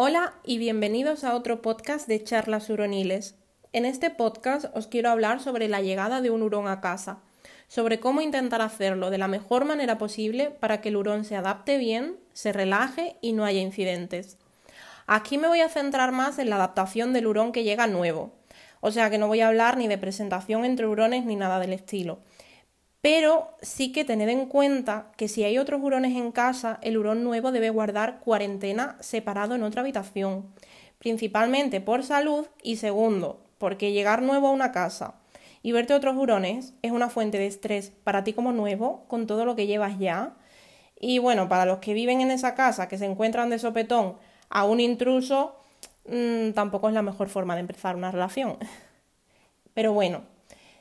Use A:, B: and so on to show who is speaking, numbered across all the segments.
A: Hola y bienvenidos a otro podcast de charlas uroniles. En este podcast os quiero hablar sobre la llegada de un hurón a casa, sobre cómo intentar hacerlo de la mejor manera posible para que el hurón se adapte bien, se relaje y no haya incidentes. Aquí me voy a centrar más en la adaptación del hurón que llega nuevo, o sea que no voy a hablar ni de presentación entre hurones ni nada del estilo. Pero sí que tened en cuenta que si hay otros hurones en casa, el hurón nuevo debe guardar cuarentena separado en otra habitación, principalmente por salud y segundo, porque llegar nuevo a una casa y verte otros hurones es una fuente de estrés para ti como nuevo, con todo lo que llevas ya. Y bueno, para los que viven en esa casa, que se encuentran de sopetón a un intruso, mmm, tampoco es la mejor forma de empezar una relación. Pero bueno,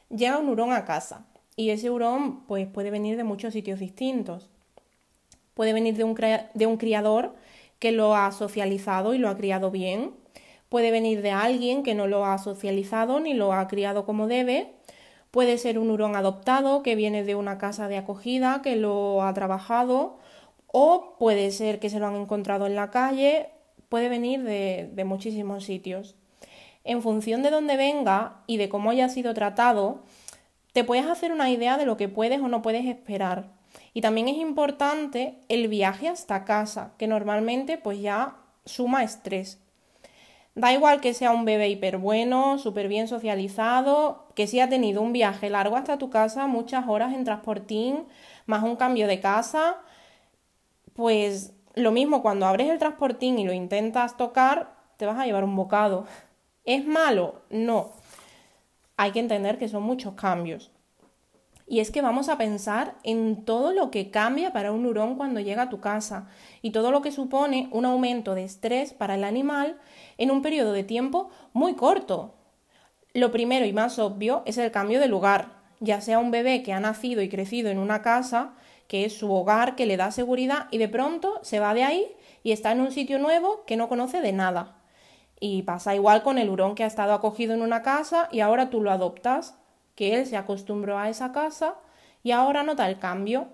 A: llega un hurón a casa y ese hurón pues, puede venir de muchos sitios distintos. Puede venir de un, de un criador que lo ha socializado y lo ha criado bien. Puede venir de alguien que no lo ha socializado ni lo ha criado como debe. Puede ser un hurón adoptado que viene de una casa de acogida que lo ha trabajado. O puede ser que se lo han encontrado en la calle. Puede venir de, de muchísimos sitios. En función de dónde venga y de cómo haya sido tratado, te puedes hacer una idea de lo que puedes o no puedes esperar. Y también es importante el viaje hasta casa, que normalmente pues ya suma estrés. Da igual que sea un bebé hiper bueno, súper bien socializado, que si ha tenido un viaje largo hasta tu casa, muchas horas en transportín, más un cambio de casa, pues lo mismo cuando abres el transportín y lo intentas tocar, te vas a llevar un bocado. ¿Es malo? No hay que entender que son muchos cambios. Y es que vamos a pensar en todo lo que cambia para un hurón cuando llega a tu casa y todo lo que supone un aumento de estrés para el animal en un periodo de tiempo muy corto. Lo primero y más obvio es el cambio de lugar, ya sea un bebé que ha nacido y crecido en una casa, que es su hogar, que le da seguridad, y de pronto se va de ahí y está en un sitio nuevo que no conoce de nada. Y pasa igual con el hurón que ha estado acogido en una casa y ahora tú lo adoptas, que él se acostumbró a esa casa y ahora nota el cambio.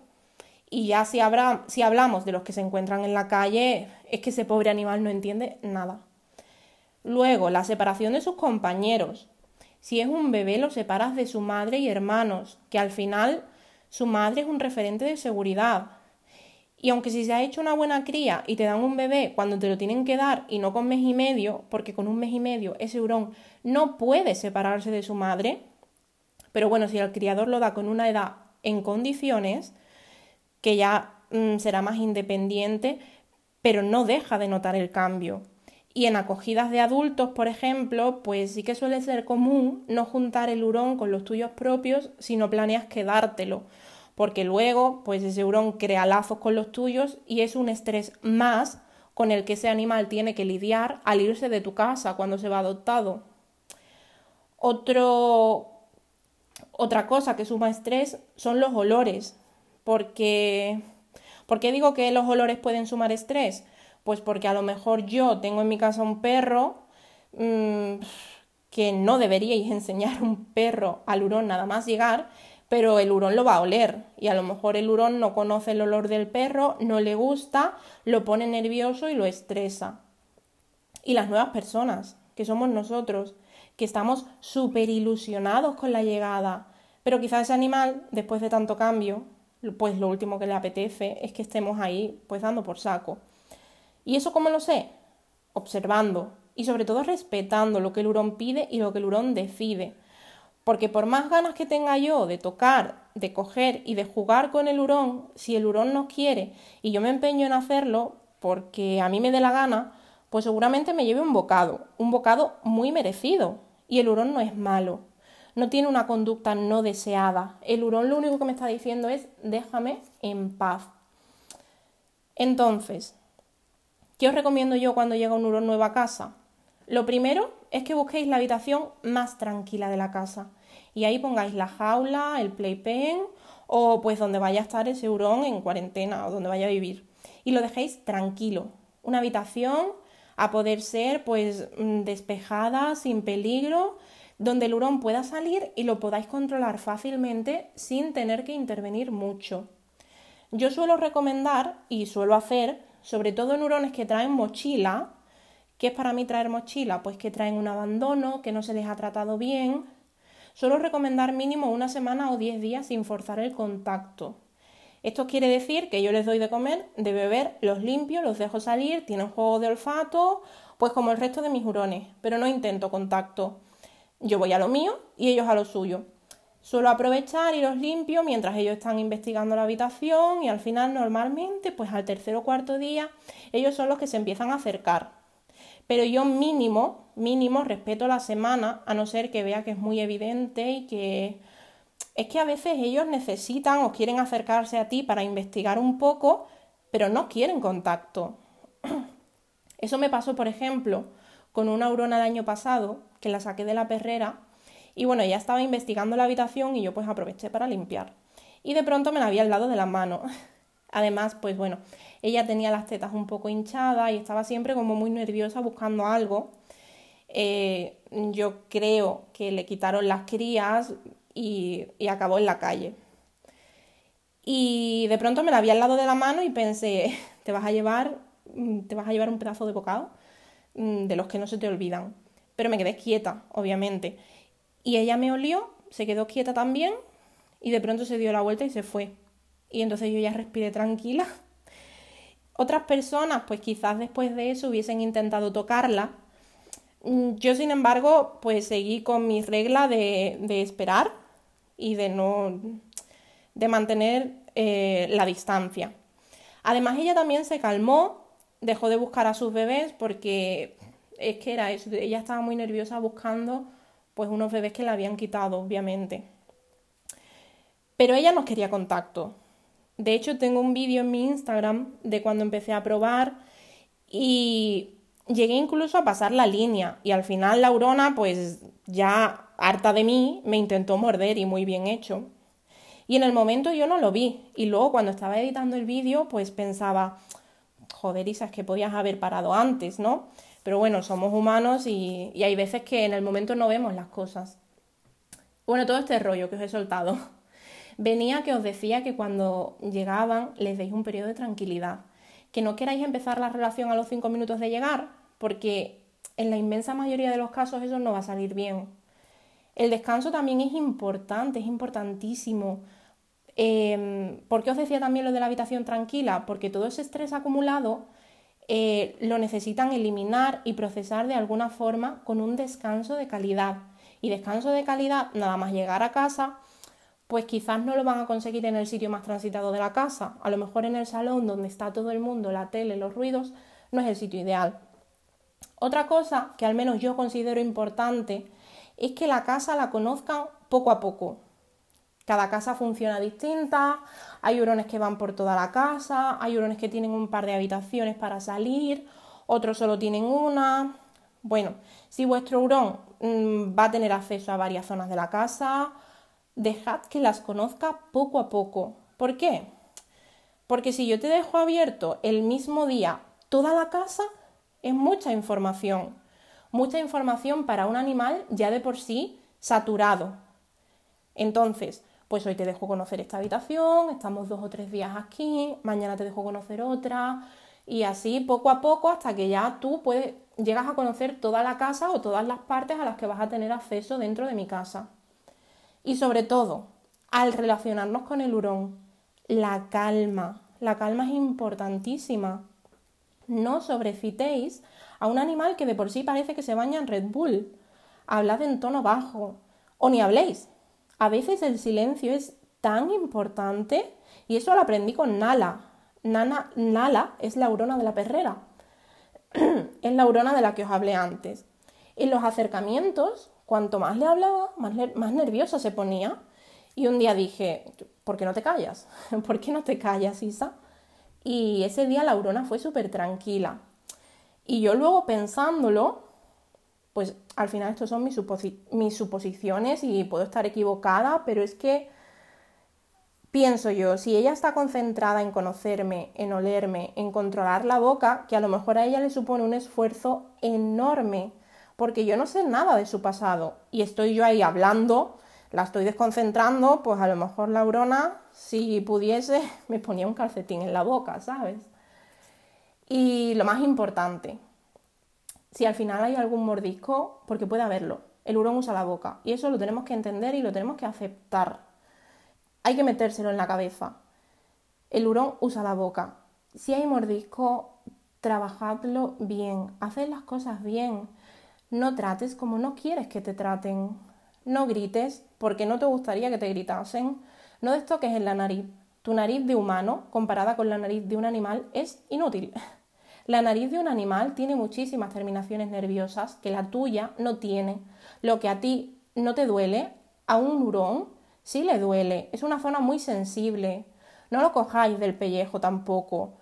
A: Y ya si, si hablamos de los que se encuentran en la calle, es que ese pobre animal no entiende nada. Luego, la separación de sus compañeros. Si es un bebé, lo separas de su madre y hermanos, que al final su madre es un referente de seguridad, y aunque si se ha hecho una buena cría y te dan un bebé cuando te lo tienen que dar y no con mes y medio, porque con un mes y medio ese hurón no puede separarse de su madre, pero bueno, si el criador lo da con una edad en condiciones, que ya mm, será más independiente, pero no deja de notar el cambio. Y en acogidas de adultos, por ejemplo, pues sí que suele ser común no juntar el hurón con los tuyos propios si no planeas quedártelo porque luego pues ese hurón crea lazos con los tuyos y es un estrés más con el que ese animal tiene que lidiar al irse de tu casa cuando se va adoptado. Otro, otra cosa que suma estrés son los olores, porque ¿por qué digo que los olores pueden sumar estrés? Pues porque a lo mejor yo tengo en mi casa un perro mmm, que no deberíais enseñar un perro al hurón nada más llegar pero el hurón lo va a oler y a lo mejor el hurón no conoce el olor del perro, no le gusta, lo pone nervioso y lo estresa. Y las nuevas personas, que somos nosotros, que estamos súper ilusionados con la llegada, pero quizás ese animal, después de tanto cambio, pues lo último que le apetece es que estemos ahí, pues dando por saco. ¿Y eso cómo lo sé? Observando y sobre todo respetando lo que el hurón pide y lo que el hurón decide porque por más ganas que tenga yo de tocar, de coger y de jugar con el hurón, si el hurón no quiere y yo me empeño en hacerlo porque a mí me dé la gana, pues seguramente me lleve un bocado, un bocado muy merecido. Y el hurón no es malo, no tiene una conducta no deseada. El hurón lo único que me está diciendo es déjame en paz. Entonces, ¿qué os recomiendo yo cuando llega un hurón nuevo a casa? Lo primero es que busquéis la habitación más tranquila de la casa y ahí pongáis la jaula, el playpen o pues donde vaya a estar ese hurón en cuarentena o donde vaya a vivir y lo dejéis tranquilo. Una habitación a poder ser pues mm, despejada, sin peligro, donde el hurón pueda salir y lo podáis controlar fácilmente sin tener que intervenir mucho. Yo suelo recomendar y suelo hacer, sobre todo en hurones que traen mochila, ¿Qué es para mí traer mochila? Pues que traen un abandono, que no se les ha tratado bien. Suelo recomendar mínimo una semana o diez días sin forzar el contacto. Esto quiere decir que yo les doy de comer, de beber, los limpio, los dejo salir, tienen juego de olfato, pues como el resto de mis hurones, pero no intento contacto. Yo voy a lo mío y ellos a lo suyo. Suelo aprovechar y los limpio mientras ellos están investigando la habitación y al final normalmente, pues al tercer o cuarto día, ellos son los que se empiezan a acercar. Pero yo mínimo, mínimo respeto la semana, a no ser que vea que es muy evidente y que es que a veces ellos necesitan o quieren acercarse a ti para investigar un poco, pero no quieren contacto. Eso me pasó, por ejemplo, con una aurona del año pasado, que la saqué de la perrera, y bueno, ella estaba investigando la habitación y yo pues aproveché para limpiar. Y de pronto me la vi al lado de la mano. Además, pues bueno, ella tenía las tetas un poco hinchadas y estaba siempre como muy nerviosa buscando algo. Eh, yo creo que le quitaron las crías, y, acabó en la calle. Y de pronto me la vi al lado de la mano y pensé, te vas a llevar, mm, te vas a llevar un pedazo de bocado mm, de los que no se te olvidan. Pero me quedé quieta, obviamente. Y ella me olió, se quedó quieta también y de pronto se dio la vuelta y se fue. Y entonces yo ya respiré tranquila. Otras personas, pues quizás después de eso hubiesen intentado tocarla. Mm, yo, sin embargo, pues seguí con mi regla de, de esperar y de no de mantener eh, la distancia. Además, ella también se calmó, dejó de buscar a sus bebés porque es que era eso, ella estaba muy nerviosa buscando pues unos bebés que le habían quitado, obviamente. Pero ella no quería contacto. De hecho, tengo un vídeo en mi Instagram de cuando empecé a probar y llegué incluso a pasar la línea y al final la Aurona pues ya harta de mí me intentó morder y muy bien hecho. Y en el momento yo no lo vi y luego cuando estaba editando el vídeo pues pensaba, joder Isa, es que podías haber parado antes, ¿no? Pero bueno, somos humanos y, y hay veces que en el momento no vemos las cosas. Bueno, todo este rollo que os he soltado. Venía que os decía que cuando llegaban les deis un periodo de tranquilidad que no queráis empezar la relación a los cinco minutos de llegar, porque en la inmensa mayoría de los casos eso no va a salir bien. El descanso también es importante, es importantísimo. Eh, ¿Por qué os decía también lo de la habitación tranquila? Porque todo ese estrés acumulado eh, lo necesitan eliminar y procesar de alguna forma con un descanso de calidad. Y descanso de calidad, nada más llegar a casa, pues quizás no lo van a conseguir en el sitio más transitado de la casa. A lo mejor en el salón donde está todo el mundo, la tele, los ruidos, no es el sitio ideal. Otra cosa que al menos yo considero importante es que la casa la conozcan poco a poco. Cada casa funciona distinta, hay hurones que van por toda la casa, hay hurones que tienen un par de habitaciones para salir, otros solo tienen una. Bueno, si vuestro hurón mm, va a tener acceso a varias zonas de la casa, dejad que las conozca poco a poco. ¿Por qué? Porque si yo te dejo abierto el mismo día toda la casa, es mucha información. Mucha información para un animal ya de por sí saturado. Entonces, pues hoy te dejo conocer esta habitación, estamos dos o tres días aquí, mañana te dejo conocer otra, y así poco a poco hasta que ya tú llegas a conocer toda la casa o todas las partes a las que vas a tener acceso dentro de mi casa. Y sobre todo, al relacionarnos con el hurón, la calma. La calma es importantísima. No sobrecitéis a un animal que de por sí parece que se baña en Red Bull. Hablad en tono bajo. O ni habléis. A veces el silencio es tan importante y eso lo aprendí con Nala. Nana, Nala es la urona de la perrera. es la urona de la que os hablé antes. En los acercamientos Cuanto más le hablaba, más, nerviosa se ponía. Y un día dije, ¿por qué no te callas? ¿Por qué no te callas, Isa? Y ese día la Aurona fue súper tranquila. Y yo luego pensándolo, pues al final estos son mis, suposiciones y puedo estar equivocada, pero es que pienso yo, si ella está concentrada en conocerme, en olerme, en controlar la boca, que a lo mejor a ella le supone un esfuerzo enorme porque yo no sé nada de su pasado y estoy yo ahí hablando, la estoy desconcentrando, pues a lo mejor la Aurona, si pudiese, me ponía un calcetín en la boca, ¿sabes? Y lo más importante, si al final hay algún mordisco, porque puede haberlo. El hurón usa la boca y eso lo tenemos que entender y lo tenemos que aceptar. Hay que metérselo en la cabeza. El hurón usa la boca. Si hay mordisco, trabajadlo bien, haced las cosas bien. No trates como no quieres que te traten. No grites porque no te gustaría que te gritasen. No destoques en la nariz. Tu nariz de humano, comparada con la nariz de un animal, es inútil. La nariz de un animal tiene muchísimas terminaciones nerviosas que la tuya no tiene. Lo que a ti no te duele, a un hurón sí le duele. Es una zona muy sensible. No lo cojáis del pellejo tampoco.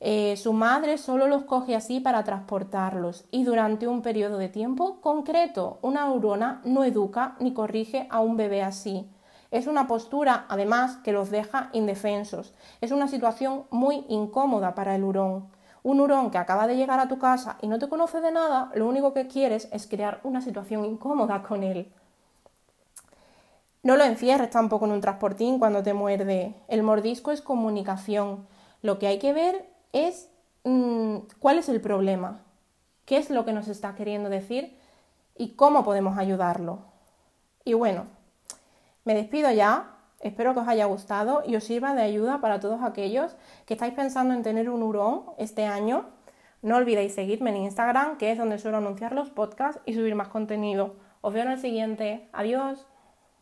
A: Eh, su madre solo los coge así para transportarlos y durante un periodo de tiempo concreto. Una hurona no educa ni corrige a un bebé así. Es una postura, además, que los deja indefensos. Es una situación muy incómoda para el hurón. Un hurón que acaba de llegar a tu casa y no te conoce de nada, lo único que quieres es crear una situación incómoda con él. No lo encierres tampoco en un transportín cuando te muerde. El mordisco es comunicación. Lo que hay que ver es mm, cuál es el problema, qué es lo que nos está queriendo decir y cómo podemos ayudarlo. Y bueno, me despido ya. Espero que os haya gustado y os sirva de ayuda para todos aquellos que estáis pensando en tener un hurón este año. No olvidéis seguirme en Instagram, que es donde suelo anunciar los podcasts y subir más contenido. Os veo en el siguiente. Adiós.